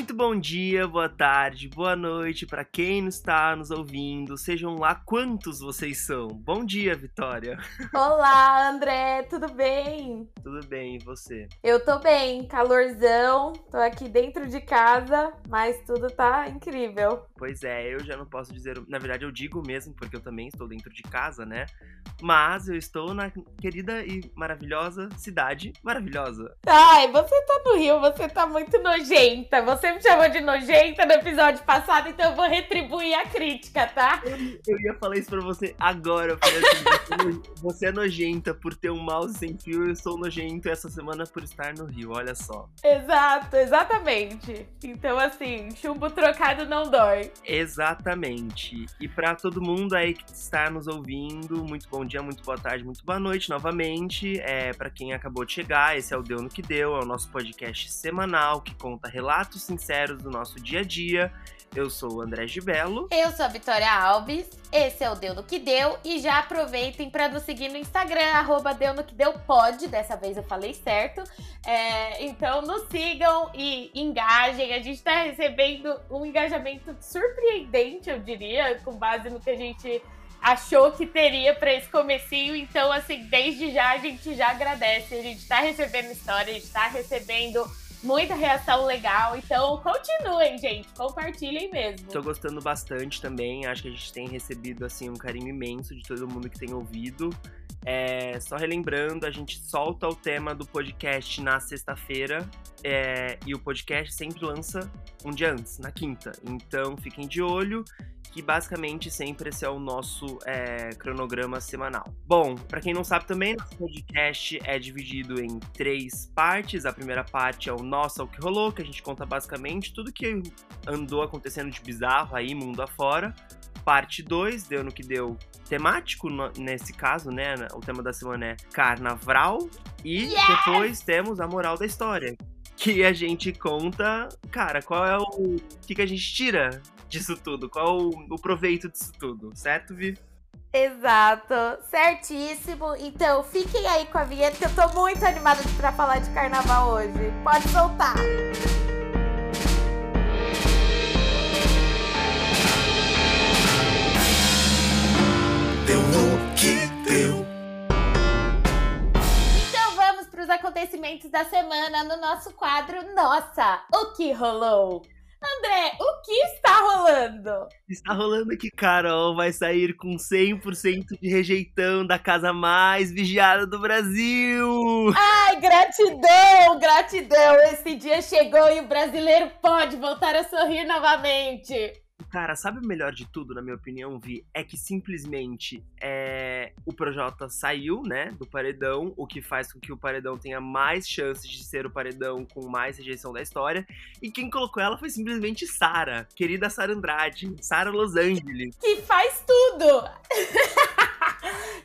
Muito bom dia, boa tarde, boa noite para quem está nos ouvindo. Sejam lá quantos vocês são. Bom dia, Vitória. Olá, André, tudo bem? Tudo bem, e você? Eu tô bem, calorzão, tô aqui dentro de casa, mas tudo tá incrível. Pois é, eu já não posso dizer, na verdade eu digo mesmo, porque eu também estou dentro de casa, né? Mas eu estou na querida e maravilhosa cidade maravilhosa. Ai, você tá no Rio, você tá muito nojenta. Você me chamou de nojenta no episódio passado, então eu vou retribuir a crítica, tá? Eu, ia falar isso pra você agora. Eu falei assim, você é nojenta por ter um mouse sem fio, eu sou nojento essa semana por estar no Rio, olha só. Exato, exatamente. Então, assim, chumbo trocado não dói. Exatamente. E para todo mundo aí que está nos ouvindo, muito bom dia, muito boa tarde, muito boa noite novamente. É, para quem acabou de chegar, esse é o Deu no que Deu, é o nosso podcast semanal que conta relatos sinceros do nosso dia a dia. Eu sou o André Gibelo. Eu sou a Vitória Alves. Esse é o Deu no Que Deu. E já aproveitem para nos seguir no Instagram, arroba Deu no Que Deu pode. Dessa vez eu falei certo. É, então nos sigam e engajem. A gente está recebendo um engajamento surpreendente, eu diria, com base no que a gente achou que teria para esse comecinho. Então, assim, desde já a gente já agradece. A gente está recebendo história, a gente está recebendo muita reação legal. Então, continuem, gente. Compartilhem mesmo. Tô gostando bastante também. Acho que a gente tem recebido, assim, um carinho imenso de todo mundo que tem ouvido. É, só relembrando, a gente solta o tema do podcast na sexta-feira é, e o podcast sempre lança um dia antes, na quinta. Então fiquem de olho que basicamente sempre esse é o nosso é, cronograma semanal. Bom, para quem não sabe também, nosso podcast é dividido em três partes. A primeira parte é o Nossa, o que rolou, que a gente conta basicamente tudo que andou acontecendo de bizarro aí, mundo afora. Parte 2, deu no que deu temático nesse caso, né? O tema da semana é carnaval. E yes! depois temos a moral da história. Que a gente conta, cara, qual é o. O que, que a gente tira disso tudo? Qual o, o proveito disso tudo, certo, Vi? Exato, certíssimo. Então fiquem aí com a vinheta que eu tô muito animada para falar de carnaval hoje. Pode soltar. Que deu. Então vamos para os acontecimentos da semana no nosso quadro Nossa, o que rolou? André, o que está rolando? Está rolando que Carol vai sair com 100% de rejeitão da casa mais vigiada do Brasil. Ai, gratidão, gratidão. Esse dia chegou e o brasileiro pode voltar a sorrir novamente. Cara, sabe o melhor de tudo, na minha opinião, Vi? É que simplesmente é, o Projota saiu, né, do paredão, o que faz com que o paredão tenha mais chances de ser o paredão com mais rejeição da história. E quem colocou ela foi simplesmente Sara, querida Sara Andrade, Sara Los Angeles. Que faz tudo!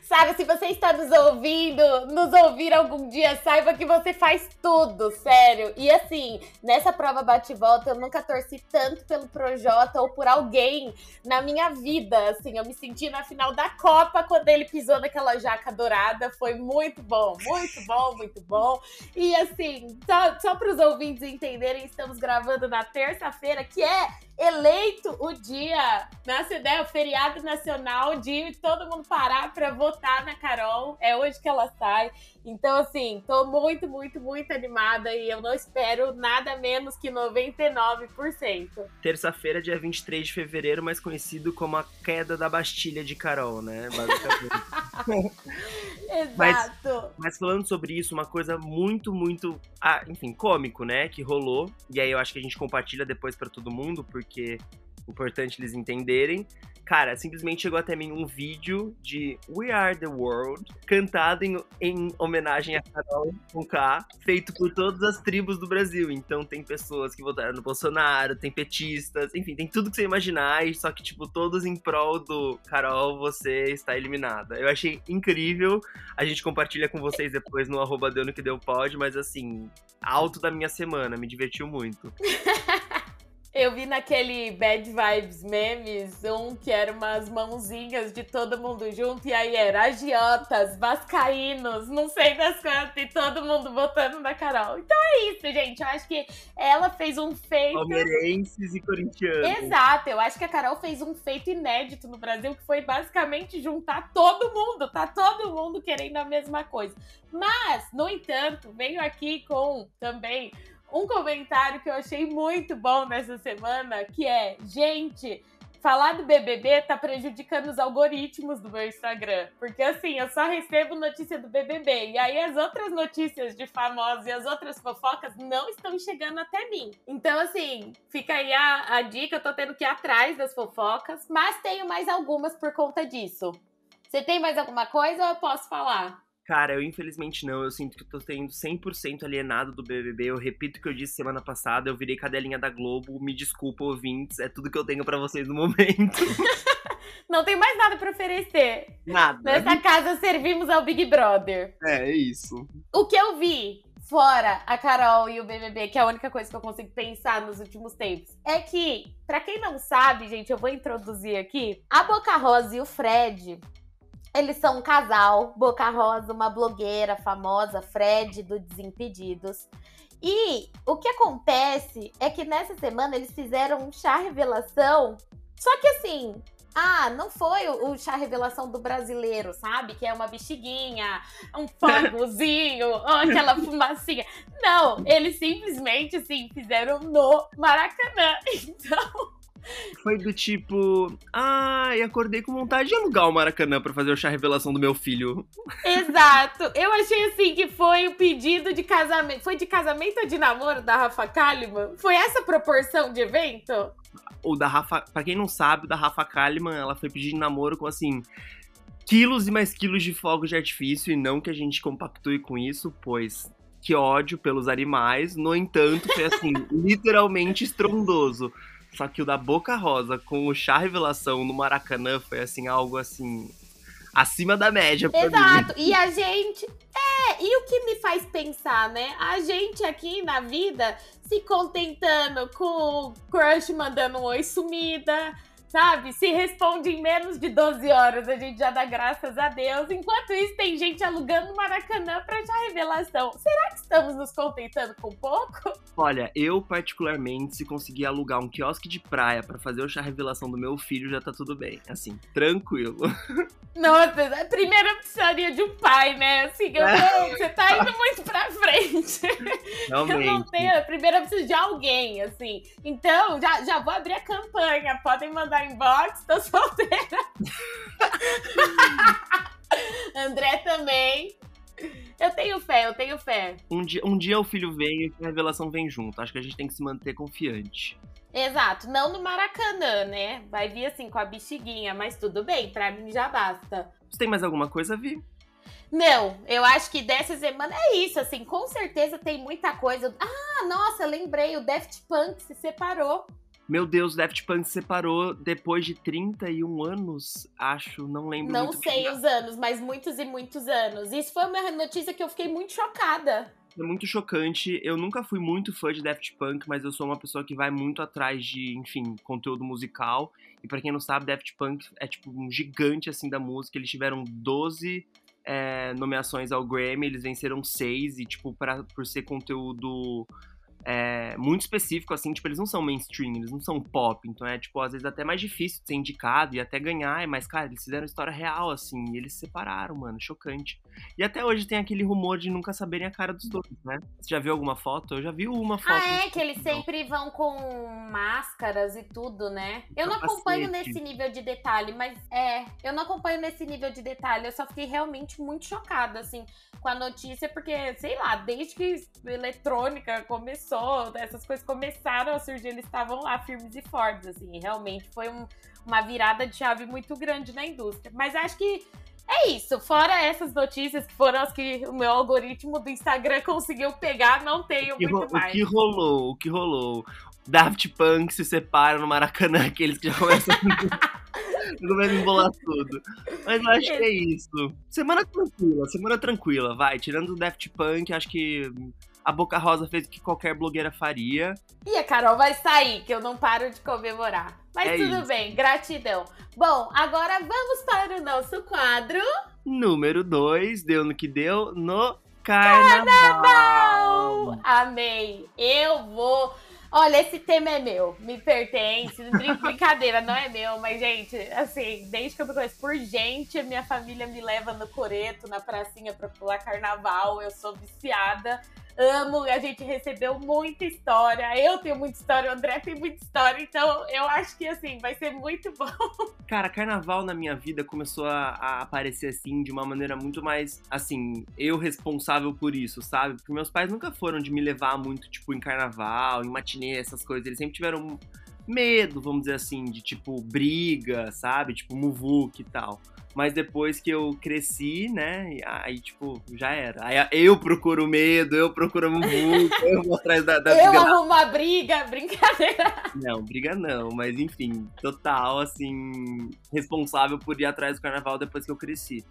Sara, se você está nos ouvindo, nos ouvir algum dia, saiba que você faz tudo, sério. E assim, nessa prova bate-volta, eu nunca torci tanto pelo Projota ou por alguém na minha vida. Assim, eu me senti na final da Copa quando ele pisou naquela jaca dourada. Foi muito bom, muito bom, muito bom. E assim, só, só para os ouvintes entenderem, estamos gravando na terça-feira, que é eleito o dia, nessa ideia, o feriado nacional de todo mundo parar para votar na Carol. É hoje que ela sai. Então, assim, tô muito, muito, muito animada e eu não espero nada menos que 99%. Terça-feira, dia 23 de fevereiro, mais conhecido como a queda da Bastilha de Carol, né? Basicamente. Exato. Mas, mas, falando sobre isso, uma coisa muito, muito, ah, enfim, cômico, né? Que rolou. E aí eu acho que a gente compartilha depois para todo mundo, porque importante eles entenderem. Cara, simplesmente chegou até mim um vídeo de We Are the World, cantado em, em homenagem a Carol K, feito por todas as tribos do Brasil. Então tem pessoas que votaram no Bolsonaro, tem petistas, enfim, tem tudo que você imaginar, só que, tipo, todos em prol do Carol, você está eliminada. Eu achei incrível. A gente compartilha com vocês depois no arroba deu no que deu pode, mas assim, alto da minha semana, me divertiu muito. Eu vi naquele Bad Vibes Memes um que era umas mãozinhas de todo mundo junto, e aí era agiotas, vascaínos, não sei das quantas, e todo mundo votando na Carol. Então é isso, gente. Eu acho que ela fez um feito. Palmeirenses e corintianos. Exato, eu acho que a Carol fez um feito inédito no Brasil, que foi basicamente juntar todo mundo, tá todo mundo querendo a mesma coisa. Mas, no entanto, venho aqui com também um comentário que eu achei muito bom nessa semana, que é, gente, falar do BBB tá prejudicando os algoritmos do meu Instagram. Porque assim, eu só recebo notícia do BBB. E aí as outras notícias de famosos e as outras fofocas não estão chegando até mim. Então, assim, fica aí a, a dica. Eu tô tendo que ir atrás das fofocas. Mas tenho mais algumas por conta disso. Você tem mais alguma coisa ou eu posso falar? Cara, eu infelizmente não. Eu sinto que eu tô tendo 100% alienado do BBB. Eu repito o que eu disse semana passada. Eu virei cadelinha da Globo. Me desculpa, ouvintes. É tudo que eu tenho para vocês no momento. não tem mais nada para oferecer. Nada. Nessa casa servimos ao Big Brother. É, é isso. O que eu vi fora a Carol e o BBB, que é a única coisa que eu consigo pensar nos últimos tempos, é que, para quem não sabe, gente, eu vou introduzir aqui, a Boca Rosa e o Fred, eles são um casal, Boca Rosa, uma blogueira famosa, Fred, do Desimpedidos. E o que acontece é que nessa semana eles fizeram um chá revelação. Só que assim, ah, não foi o, chá revelação do brasileiro, sabe? Que é uma bexiguinha, um fogozinho, aquela fumacinha. Não, eles simplesmente, assim, fizeram no Maracanã. Então, foi do tipo, ai, ah, acordei com vontade de alugar o Maracanã para fazer o chá revelação do meu filho. Exato. Eu achei assim que foi o pedido de casamento. Foi de casamento ou de namoro da Rafa Kalimann? Foi essa proporção de evento? O da Rafa, para quem não sabe, o da Rafa Kalimann, ela foi pedir namoro com assim quilos e mais quilos de fogos de artifício e não que a gente compactue com isso, pois que ódio pelos animais. No entanto, foi assim, literalmente estrondoso. Só que o da Boca Rosa com o chá revelação no Maracanã foi assim, algo assim. Acima da média Exato. Mim. E a gente. É, e o que me faz pensar, né? A gente aqui na vida se contentando com o crush mandando um oi sumida, sabe? Se responde em menos de 12 horas, a gente já dá graças a Deus. Enquanto isso, tem gente alugando Maracanã pra já revelação. Será que estamos nos contentando com pouco? Olha, eu particularmente, se conseguir alugar um quiosque de praia para fazer o chá revelação do meu filho, já tá tudo bem. Assim, tranquilo. Nossa, a primeira precisaria de um pai, né? Assim, eu, é. você tá indo muito pra frente. Realmente. Eu não tenho, a primeira precisa de alguém, assim. Então, já, já vou abrir a campanha. Podem mandar inbox, tô solteira. André também. Eu tenho fé, eu tenho fé. Um dia, um dia o filho vem e a revelação vem junto. Acho que a gente tem que se manter confiante. Exato, não no Maracanã, né? Vai vir assim com a bexiguinha, mas tudo bem, pra mim já basta. Você tem mais alguma coisa, Vi? Não, eu acho que dessa semana é isso, assim, com certeza tem muita coisa. Ah, nossa, lembrei, o Daft Punk se separou. Meu Deus, Daft Punk se separou depois de 31 anos, acho, não lembro Não sei os anos, mas muitos e muitos anos. Isso foi uma notícia que eu fiquei muito chocada. É muito chocante. Eu nunca fui muito fã de Daft Punk, mas eu sou uma pessoa que vai muito atrás de, enfim, conteúdo musical. E para quem não sabe, Daft Punk é tipo um gigante assim da música. Eles tiveram 12 é, nomeações ao Grammy, eles venceram seis e tipo pra, por ser conteúdo é, muito específico, assim, tipo, eles não são mainstream, eles não são pop, então é, tipo, às vezes até mais difícil de ser indicado e até ganhar, mas, cara, eles fizeram história real, assim, e eles se separaram, mano, chocante. E até hoje tem aquele rumor de nunca saberem a cara dos dois, né? Você já viu alguma foto? Eu já vi uma foto. Ah, é, que eles sempre vão com máscaras e tudo, né? Eu não acompanho nesse nível de detalhe, mas é, eu não acompanho nesse nível de detalhe, eu só fiquei realmente muito chocada, assim, com a notícia, porque, sei lá, desde que eletrônica começou, essas coisas começaram a surgir, eles estavam lá firmes e fortes, assim, realmente foi um, uma virada de chave muito grande na indústria. Mas acho que é isso. Fora essas notícias que foram as que o meu algoritmo do Instagram conseguiu pegar, não tenho muito mais. O que rolou? O que rolou? Daft Punk se separa no Maracanã, aqueles que já começam. começam a embolar tudo. Mas eu acho que é isso. Semana tranquila, semana tranquila, vai. Tirando o Daft Punk, acho que A Boca Rosa fez o que qualquer blogueira faria. E a Carol vai sair, que eu não paro de comemorar. Mas é tudo isso. bem, gratidão. Bom, agora vamos para o nosso quadro. Número 2, deu no que deu no Carnaval. Carnaval! Amei! Eu vou. Olha, esse tema é meu, me pertence. Brincadeira, não é meu, mas, gente, assim, desde que eu me conheço por gente, minha família me leva no coreto, na pracinha pra pular carnaval. Eu sou viciada amo, a gente recebeu muita história. Eu tenho muita história, o André tem muita história, então eu acho que assim, vai ser muito bom. Cara, carnaval na minha vida começou a, a aparecer assim de uma maneira muito mais assim, eu responsável por isso, sabe? Porque meus pais nunca foram de me levar muito, tipo, em carnaval, em matinê, essas coisas. Eles sempre tiveram medo, vamos dizer assim, de tipo briga, sabe? Tipo, muvuque e tal. Mas depois que eu cresci, né? Aí, tipo, já era. Aí eu procuro medo, eu procuro um eu vou atrás da, da Eu arrumo uma briga, brincadeira. Não, briga não, mas enfim, total, assim, responsável por ir atrás do carnaval depois que eu cresci.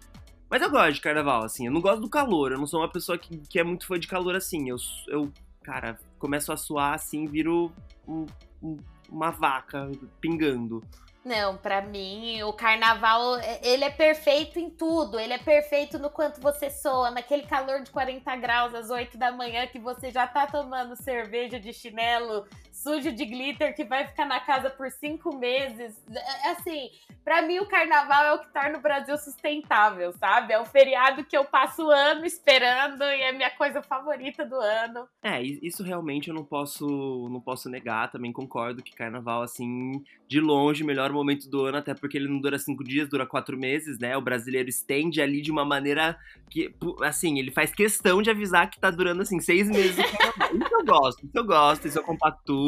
Mas eu gosto de carnaval, assim, eu não gosto do calor, eu não sou uma pessoa que, que é muito fã de calor assim. Eu, eu cara, começo a suar assim, viro um, um, uma vaca pingando. Não, para mim, o carnaval, é, ele é perfeito em tudo. Ele é perfeito no quanto você soa, naquele calor de 40 graus às 8 da manhã que você já tá tomando cerveja de chinelo, sujo de glitter, que vai ficar na casa por cinco meses. É, é assim, para mim o carnaval é o que torna o Brasil sustentável, sabe? É o feriado que eu passo o ano esperando e é a minha coisa favorita do ano. É, isso realmente eu não posso, não posso negar. Também concordo que carnaval, assim, de longe, melhor momento do ano, até porque ele não dura cinco dias, dura quatro meses, né? O brasileiro estende ali de uma maneira que, assim, ele faz questão de avisar que tá durando, assim, seis meses. isso eu gosto, isso eu gosto, isso eu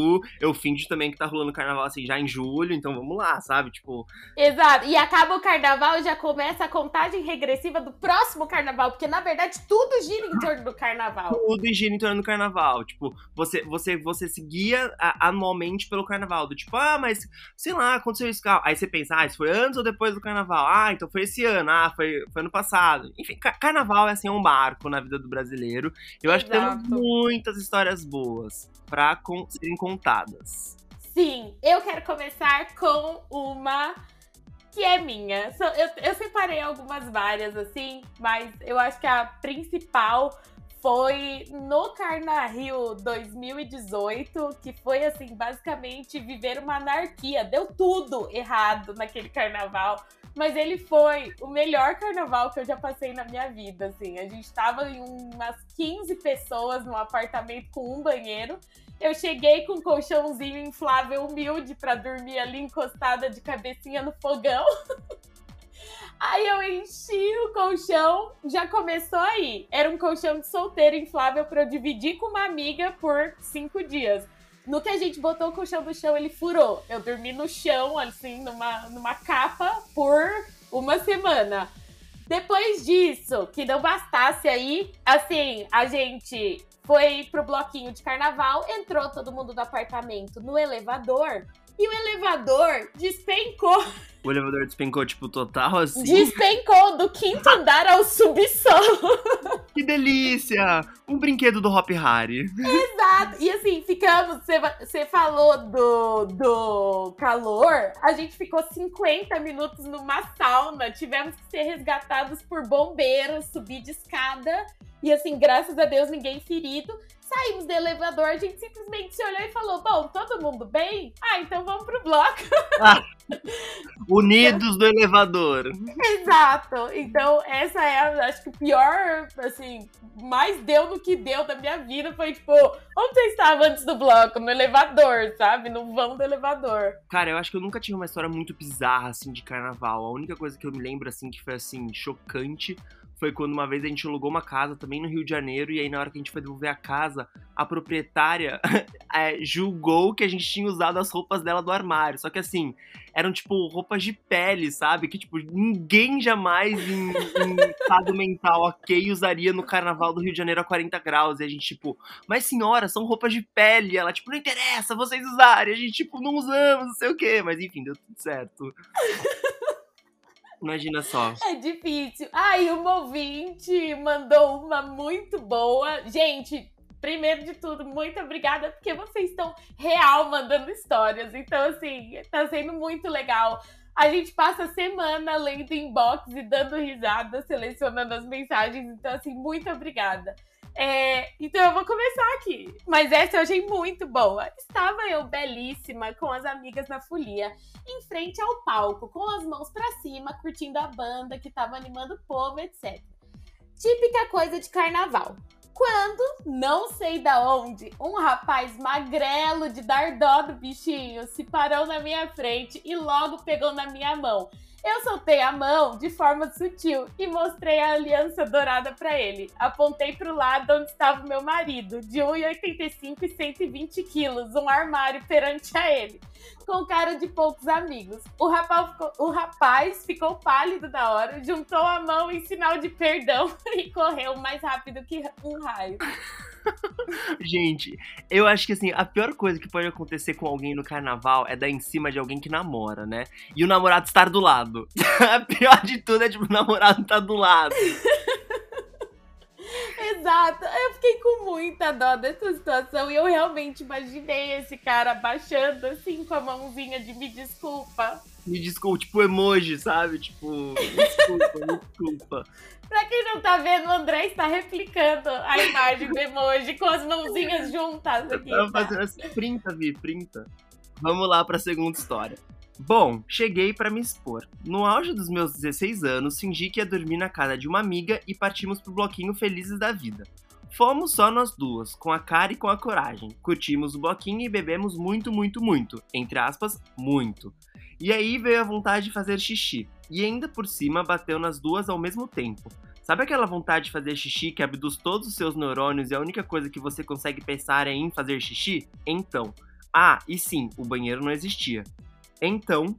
compactuo. Eu finge também que tá rolando carnaval, assim, já em julho, então vamos lá, sabe? Tipo. Exato, e acaba o carnaval e já começa a contagem regressiva do próximo carnaval, porque na verdade tudo gira em torno do carnaval. Tudo gira em torno do carnaval. Tipo, você, você, você seguia anualmente pelo carnaval, do tipo, ah, mas sei lá, aconteceu isso. Aí você pensa, ah, isso foi antes ou depois do carnaval? Ah, então foi esse ano, ah, foi, foi ano passado. Enfim, carnaval é assim, é um marco na vida do brasileiro. Eu acho Exato. que temos muitas histórias boas con serem contadas. Sim, eu quero começar com uma que é minha. Eu, eu separei algumas várias, assim, mas eu acho que a principal foi no Carna Rio 2018, que foi assim, basicamente viver uma anarquia. Deu tudo errado naquele carnaval, mas ele foi o melhor carnaval que eu já passei na minha vida, assim. A gente tava em umas 15 pessoas num apartamento com um banheiro. Eu cheguei com um colchãozinho inflável humilde para dormir ali encostada de cabecinha no fogão. Aí eu enchi o colchão, já começou aí. Era um colchão de solteiro inflável para eu dividir com uma amiga por cinco dias. No que a gente botou o colchão no chão, ele furou. Eu dormi no chão, assim, numa, numa capa, por uma semana. Depois disso, que não bastasse aí, assim, a gente foi pro bloquinho de carnaval, entrou todo mundo do apartamento no elevador e o elevador despencou. O elevador despencou, tipo, total assim? Despencou do quinto andar ao subsolo. Que delícia! Um brinquedo do Hop Harry. Exato. E assim, ficamos. Você falou do, do calor. A gente ficou 50 minutos numa sauna. Tivemos que ser resgatados por bombeiros, subir de escada. E assim, graças a Deus, ninguém ferido. Saímos do elevador, a gente simplesmente se olhou e falou: Bom, todo mundo bem? Ah, então vamos pro bloco. Ah, unidos do elevador. Exato. Então, essa é, acho que o pior, assim, mais deu no que deu da minha vida foi tipo: onde você estava antes do bloco? No elevador, sabe? No vão do elevador. Cara, eu acho que eu nunca tive uma história muito bizarra, assim, de carnaval. A única coisa que eu me lembro, assim, que foi, assim, chocante foi quando uma vez a gente alugou uma casa também no Rio de Janeiro, e aí na hora que a gente foi devolver a casa, a proprietária é, julgou que a gente tinha usado as roupas dela do armário. Só que assim, eram tipo roupas de pele, sabe? Que tipo, ninguém jamais em, em estado mental ok usaria no carnaval do Rio de Janeiro a 40 graus. E a gente, tipo, mas senhora, são roupas de pele. E ela, tipo, não interessa vocês usarem. A gente, tipo, não usamos, não sei o quê. Mas enfim, deu tudo certo. Imagina só. É difícil. Ai, uma ouvinte mandou uma muito boa. Gente, primeiro de tudo, muito obrigada, porque vocês estão real mandando histórias. Então, assim, tá sendo muito legal. A gente passa a semana lendo inbox e dando risada, selecionando as mensagens. Então, assim, muito obrigada. É, então eu vou começar aqui. Mas essa eu achei muito boa. Estava eu belíssima com as amigas na folia, em frente ao palco, com as mãos para cima, curtindo a banda que estava animando o povo, etc. Típica coisa de carnaval. Quando, não sei da onde, um rapaz magrelo de dar dó do bichinho se parou na minha frente e logo pegou na minha mão. Eu soltei a mão de forma sutil e mostrei a aliança dourada para ele. Apontei para o lado onde estava o meu marido, de 1,85 e 120 quilos, um armário perante a ele, com cara de poucos amigos. O rapaz, ficou, o rapaz ficou pálido da hora, juntou a mão em sinal de perdão e correu mais rápido que um raio. Gente, eu acho que assim, a pior coisa que pode acontecer com alguém no carnaval é dar em cima de alguém que namora, né? E o namorado estar do lado. a pior de tudo é tipo, o namorado tá do lado. Exato, eu fiquei com muita dó dessa situação e eu realmente imaginei esse cara baixando assim com a mãozinha de me desculpa. Me desculpa, tipo emoji, sabe? Tipo, desculpa, me desculpa. Pra quem não tá vendo, o André está replicando a imagem do emoji com as mãozinhas juntas aqui. Vamos tá? fazer assim, printa, Vi, printa. Vamos lá pra segunda história. Bom, cheguei para me expor. No auge dos meus 16 anos, fingi que ia dormir na casa de uma amiga e partimos pro bloquinho Felizes da Vida. Fomos só nós duas, com a cara e com a coragem. Curtimos o bloquinho e bebemos muito, muito, muito. Entre aspas, muito. E aí veio a vontade de fazer xixi. E ainda por cima bateu nas duas ao mesmo tempo. Sabe aquela vontade de fazer xixi que abduz todos os seus neurônios e a única coisa que você consegue pensar é em fazer xixi? Então. Ah, e sim, o banheiro não existia. Então,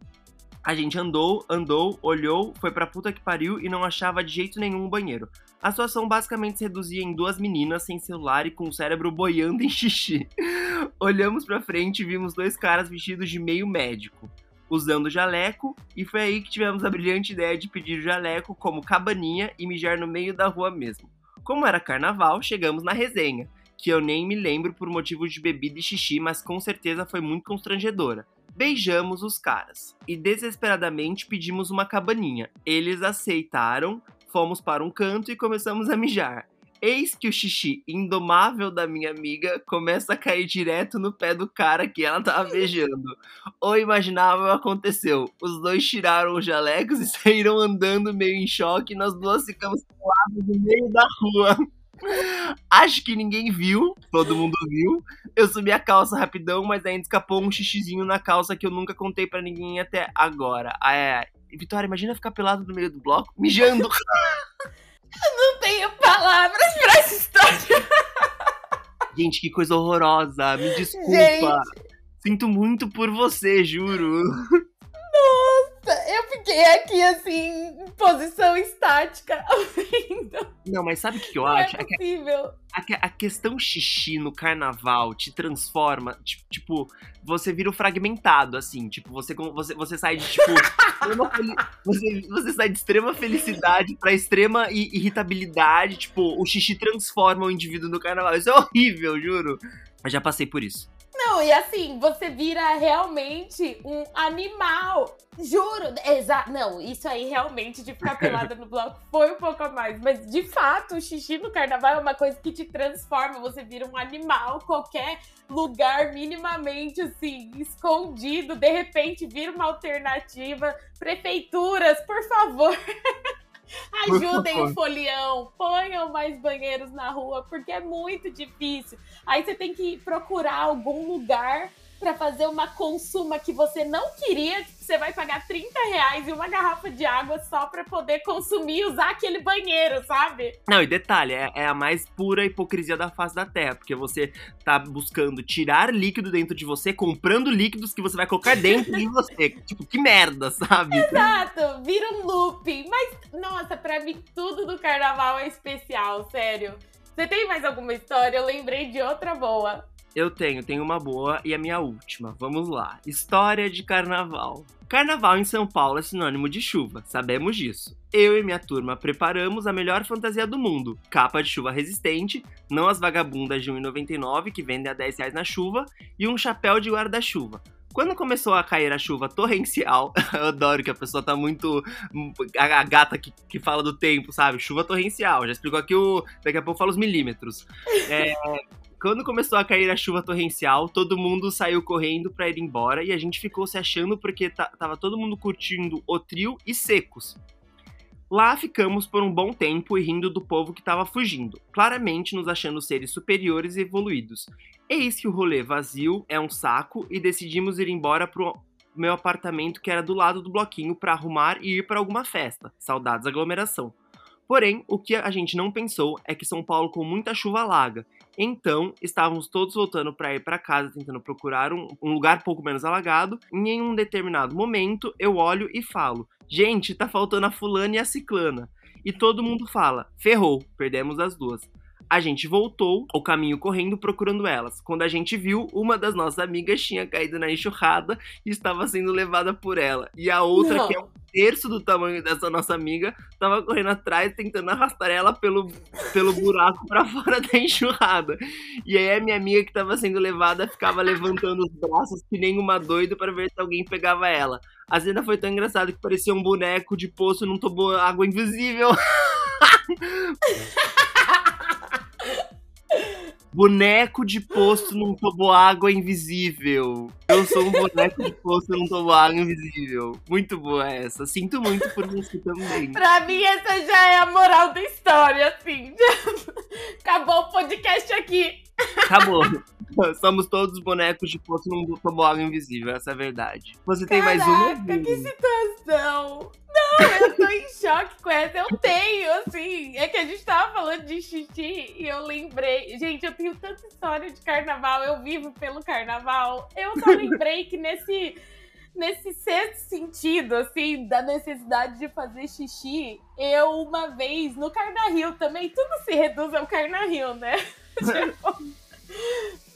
a gente andou, andou, olhou, foi pra puta que pariu e não achava de jeito nenhum o banheiro. A situação basicamente se reduzia em duas meninas sem celular e com o cérebro boiando em xixi. Olhamos pra frente e vimos dois caras vestidos de meio médico usando jaleco, e foi aí que tivemos a brilhante ideia de pedir o jaleco como cabaninha e mijar no meio da rua mesmo. Como era carnaval, chegamos na resenha, que eu nem me lembro por motivo de bebida e xixi, mas com certeza foi muito constrangedora. Beijamos os caras e desesperadamente pedimos uma cabaninha. Eles aceitaram, fomos para um canto e começamos a mijar. Eis que o xixi indomável da minha amiga começa a cair direto no pé do cara que ela tava beijando. O imaginável aconteceu. Os dois tiraram os jalecos e saíram andando meio em choque e nós duas ficamos coladas no meio da rua. Acho que ninguém viu, todo mundo viu. Eu subi a calça rapidão, mas ainda escapou um xixizinho na calça que eu nunca contei para ninguém até agora. Ah, é. Vitória, imagina ficar pelado no meio do bloco, mijando. Eu não tenho palavras pra essa história. Gente, que coisa horrorosa. Me desculpa. Gente. Sinto muito por você, juro. Fiquei aqui assim, em posição estática, ouvindo. Não, mas sabe o que, eu Não é acho? É possível. A, a, a, questão xixi no carnaval te transforma, tipo, você vira o fragmentado, assim, tipo, você, você, você sai de, tipo, você, você sai de extrema felicidade pra extrema irritabilidade, tipo, o xixi transforma o indivíduo no carnaval. Isso é horrível, juro. Eu já passei por isso. Não, e assim, você vira realmente um animal. Juro. Exa não, isso aí realmente de ficar pelada no bloco foi um pouco a mais. Mas de fato, o xixi no carnaval é uma coisa que te transforma. Você vira um animal, qualquer lugar minimamente assim, escondido, de repente vira uma alternativa. Prefeituras, por favor. Ajudem o folião, ponham mais banheiros na rua, porque é muito difícil. Aí você tem que procurar algum lugar para fazer uma consuma que você não queria, você vai pagar 30 reais e uma garrafa de água só para poder consumir e usar aquele banheiro, sabe? Não, e detalhe, é, é, a mais pura hipocrisia da face da Terra, porque você tá buscando tirar líquido dentro de você, comprando líquidos que você vai colocar dentro de você. Tipo, que merda, sabe? Exato, vira um looping. Mas, nossa, pra mim tudo do carnaval é especial, sério. Você tem mais alguma história? Eu lembrei de outra boa. Eu tenho, tenho uma boa e a minha última. Vamos lá. História de carnaval. Carnaval em São Paulo é sinônimo de chuva, sabemos disso. Eu e minha turma preparamos a melhor fantasia do mundo: capa de chuva resistente, não as vagabundas de 1,99 que vendem a 10 reais na chuva, e um chapéu de guarda-chuva. Quando começou a cair a chuva torrencial, eu adoro que a pessoa tá muito. A, gata que, que fala do tempo, sabe? Chuva torrencial. Já explicou aqui o. Daqui a pouco fala os milímetros. É, quando começou a cair a chuva torrencial, todo mundo saiu correndo para ir embora e a gente ficou se achando porque tava todo mundo curtindo o trio e secos. Lá ficamos por um bom tempo e rindo do povo que estava fugindo, claramente nos achando seres superiores e evoluídos. Eis que o rolê vazio é um saco e decidimos ir embora pro meu apartamento que era do lado do bloquinho para arrumar e ir para alguma festa. Saudades aglomeração. Porém, o que a gente não pensou é que São Paulo com muita chuva alaga então, estávamos todos voltando para ir para casa, tentando procurar um, um, lugar pouco menos alagado. E em um determinado momento, eu olho e falo: Gente, tá faltando a fulana e a ciclana. E todo mundo fala: Ferrou, perdemos as duas. A gente voltou o caminho correndo procurando elas. Quando a gente viu, uma das nossas amigas tinha caído na enxurrada e estava sendo levada por ela. E a outra, Não. que é um terço do tamanho dessa nossa amiga, estava correndo atrás, tentando arrastar ela pelo, pelo buraco para fora da enxurrada. E aí a minha amiga que estava sendo levada ficava levantando os braços que nem uma doida para ver se alguém pegava ela. A cena foi tão engraçada que parecia um boneco de poço num tomou água invisível. Boneco de poço num toboágua invisível. Eu sou um boneco de poço num toboágua invisível. Muito boa essa. Sinto muito por você também. pra mim, essa já é a moral da história, assim. Acabou o podcast aqui. Acabou. Somos todos bonecos de poço num toboágua invisível, essa é a verdade. Você tem mais uma? que situação! Não, eu tô em choque com essa. Eu tenho, assim. É que a gente tava falando de xixi e eu lembrei. Gente, eu tenho tanta história de carnaval, eu vivo pelo carnaval. Eu só lembrei que nesse. Nesse sexto sentido, assim, da necessidade de fazer xixi, eu uma vez no Carnaval também, tudo se reduz ao Carnaval, né? tipo,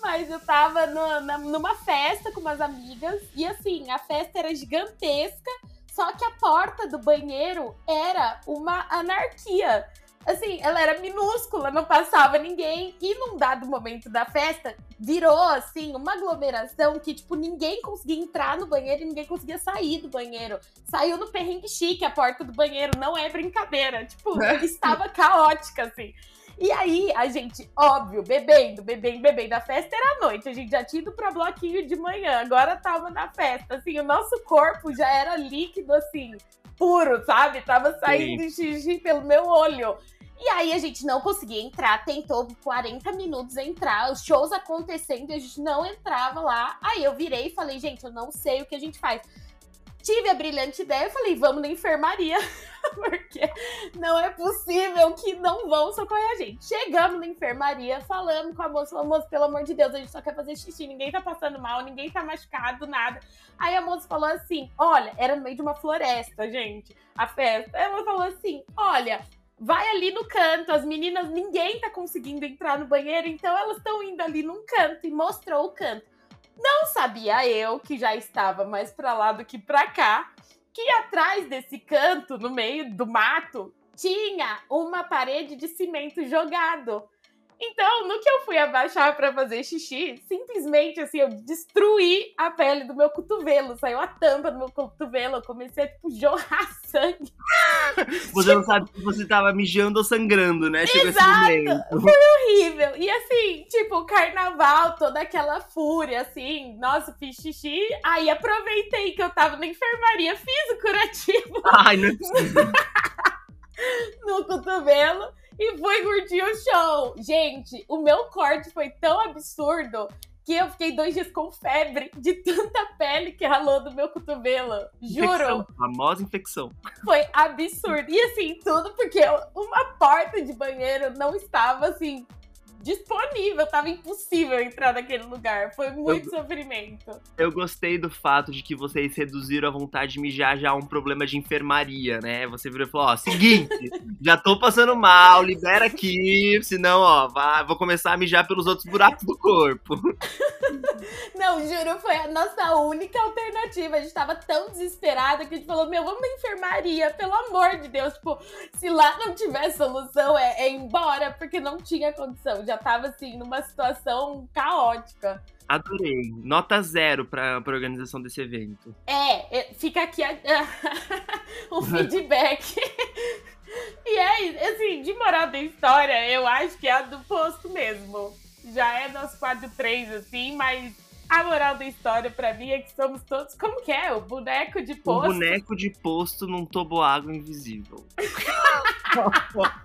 mas eu tava no, na, numa festa com umas amigas e assim, a festa era gigantesca, só que a porta do banheiro era uma anarquia. Assim, ela era minúscula, não passava ninguém. E num dado momento da festa, virou, assim, uma aglomeração que, tipo, ninguém conseguia entrar no banheiro e ninguém conseguia sair do banheiro. Saiu no perrengue chique a porta do banheiro, não é brincadeira. Tipo, estava caótica, assim. E aí, a gente, óbvio, bebendo, bebendo, bebendo. A festa era à noite, a gente já tinha ido pra bloquinho de manhã, agora tava na festa. Assim, o nosso corpo já era líquido, assim, puro, sabe? Tava saindo Sim. xixi pelo meu olho. E aí a gente não conseguia entrar, tentou 40 minutos entrar, os shows acontecendo e a gente não entrava lá. Aí eu virei e falei, gente, eu não sei o que a gente faz tive a brilhante ideia, eu falei, vamos na enfermaria, porque não é possível que não vão socorrer a gente. Chegamos na enfermaria, falamos com a moça, falamos, moça, pelo amor de Deus, a gente só quer fazer xixi, ninguém tá passando mal, ninguém tá machucado, nada. Aí a moça falou assim, olha, era no meio de uma floresta, gente, a festa. Aí ela falou assim, olha, vai ali no canto, as meninas, ninguém tá conseguindo entrar no banheiro, então elas estão indo ali num canto e mostrou o canto. Não sabia eu, que já estava mais para lá do que para cá, que atrás desse canto, no meio do mato, tinha uma parede de cimento jogado. Então, no que eu fui abaixar para fazer xixi, simplesmente assim, eu destruí a pele do meu cotovelo. Saiu a tampa do meu cotovelo. Eu comecei a, tipo, jorrar sangue. Você não sabe se você tava mijando ou sangrando, né? Chegou Exato. Foi horrível. E assim, tipo, carnaval, toda aquela fúria, assim. Nossa, fiz xixi. Aí aproveitei que eu tava na enfermaria, fiz o curativo. Ai, não é no cotovelo e fui curtir o show. Gente, o meu corte foi tão absurdo que eu fiquei dois dias com febre de tanta pele que ralou do meu cotovelo. Juro. Infecção, famosa infecção. Foi absurdo. E assim, tudo porque uma porta de banheiro não estava assim disponível, tava impossível entrar naquele lugar. Foi muito eu, sofrimento. Eu gostei do fato de que vocês reduziram a vontade de mijar já a um problema de enfermaria, né? Você virou e falou: ó, seguinte, já tô passando mal, libera aqui, senão, ó, vai, vou começar a mijar pelos outros buracos do corpo. Não, juro, foi a nossa única alternativa. A gente tava tão desesperada que a gente falou: meu, vamos na enfermaria, pelo amor de Deus. Tipo, se lá não tiver solução, é, é ir embora, porque não tinha condição. Já tava assim, numa situação caótica. Adorei. Nota zero pra, pra organização desse evento. É, é fica aqui a, o feedback. e é assim, de moral da história, eu acho que é a do posto mesmo. Já é das quatro três, assim, mas a moral da história pra mim é que somos todos. Como que é? O boneco de posto. O boneco de posto num toboágua invisível.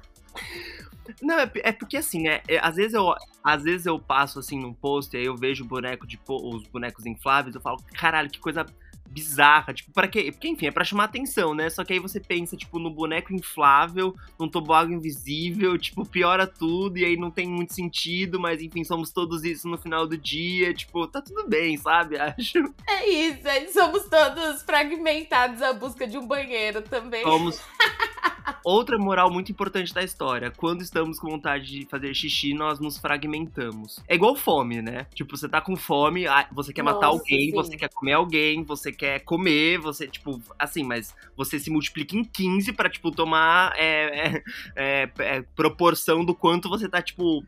Não, é, é, porque assim, né? É, às, vezes eu, às vezes eu passo assim num post e aí eu vejo boneco de os bonecos infláveis, eu falo, caralho, que coisa bizarra, tipo, para quê? Porque, enfim, é pra chamar atenção, né? Só que aí você pensa, tipo, no boneco inflável, num toboágua invisível, tipo, piora tudo, e aí não tem muito sentido, mas enfim, somos todos isso no final do dia, tipo, tá tudo bem, sabe? Acho. É isso, aí somos todos fragmentados à busca de um banheiro também. Somos. Outra moral muito importante da história: quando estamos com vontade de fazer xixi, nós nos fragmentamos. É igual fome, né? Tipo, você tá com fome, você quer matar Nossa, alguém, sim. você quer comer alguém, você quer comer, você, tipo, assim, mas você se multiplica em 15 pra, tipo, tomar é, é, é, é proporção do quanto você tá, tipo,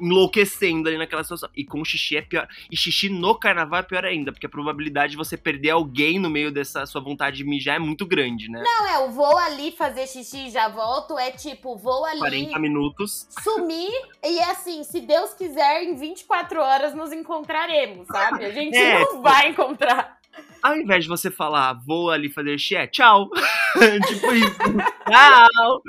enlouquecendo ali naquela situação. E com xixi é pior. E xixi no carnaval é pior ainda, porque a probabilidade de você perder alguém no meio dessa sua vontade de mijar é muito grande, né? Não, é, o vou ali fazer xixi e já volto, é tipo, vou ali. 40 minutos. Sumir, e assim, se Deus quiser, em 24 horas nos encontraremos, sabe? A gente é, não vai encontrar. Ao invés de você falar, vou ali fazer xixi, é tchau. tipo isso. Tchau.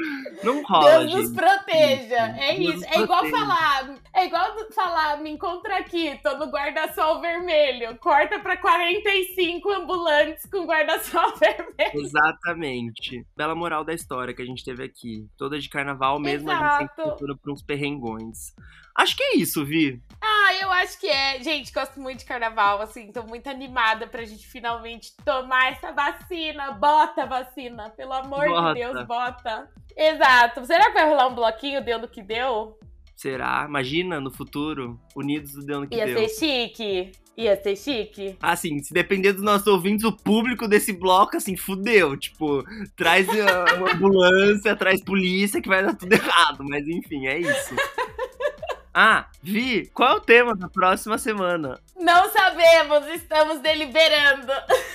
Não rola. Deus nos proteja. É Deus isso. É igual falar. É igual falar, me encontra aqui, tô no guarda-sol vermelho. Corta pra 45 ambulantes com guarda-sol vermelho. Exatamente. Bela moral da história que a gente teve aqui. Toda de carnaval mesmo, Exato. a gente sempre por uns perrengões. Acho que é isso, Vi. Ah, eu acho que é. Gente, gosto muito de carnaval, assim, tô muito animada pra gente finalmente tomar essa vacina. Bota a vacina, pelo amor bota. de Deus, bota. Exato. Será que vai rolar um bloquinho deu no que deu? Será? Imagina no futuro, unidos do deu no que Ia deu. Ia ser chique. Ia ser chique. Assim, se depender dos nossos ouvintes, o público desse bloco, assim, fudeu. Tipo, traz uma ambulância, traz polícia, que vai dar tudo errado. Mas enfim, é isso. Ah, Vi, qual é o tema da próxima semana? Não sabemos, estamos deliberando.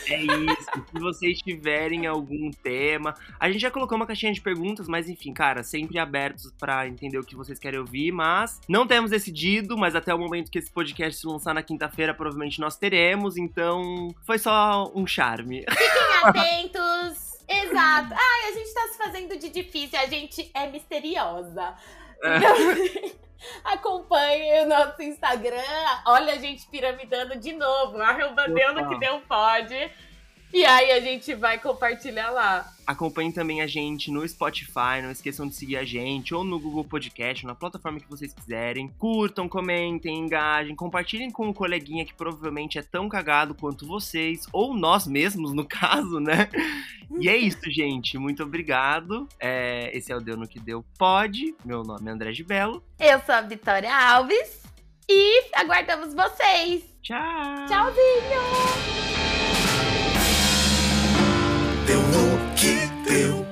É isso. Se vocês tiverem algum tema, a gente já colocou uma caixinha de perguntas, mas enfim, cara, sempre abertos para entender o que vocês querem ouvir, mas não temos decidido, mas até o momento que esse podcast se lançar na quinta-feira, provavelmente nós teremos, então foi só um charme. Fiquem atentos. Exato. Ai, a gente tá se fazendo de difícil, a gente é misteriosa. Então... Acompanhe o nosso Instagram. Olha a gente piramidando de novo. Arroba deu que deu pode. E aí a gente vai compartilhar lá. Acompanhem também a gente no Spotify, não esqueçam de seguir a gente, ou no Google Podcast, na plataforma que vocês quiserem. Curtam, comentem, engajem, compartilhem com um coleguinha que provavelmente é tão cagado quanto vocês, ou nós mesmos, no caso, né? E é isso, gente. Muito obrigado. É, esse é o Deu no Que Deu Pode. Meu nome é André de Belo. Eu sou a Vitória Alves. E aguardamos vocês. Tchau. Tchauzinho. teu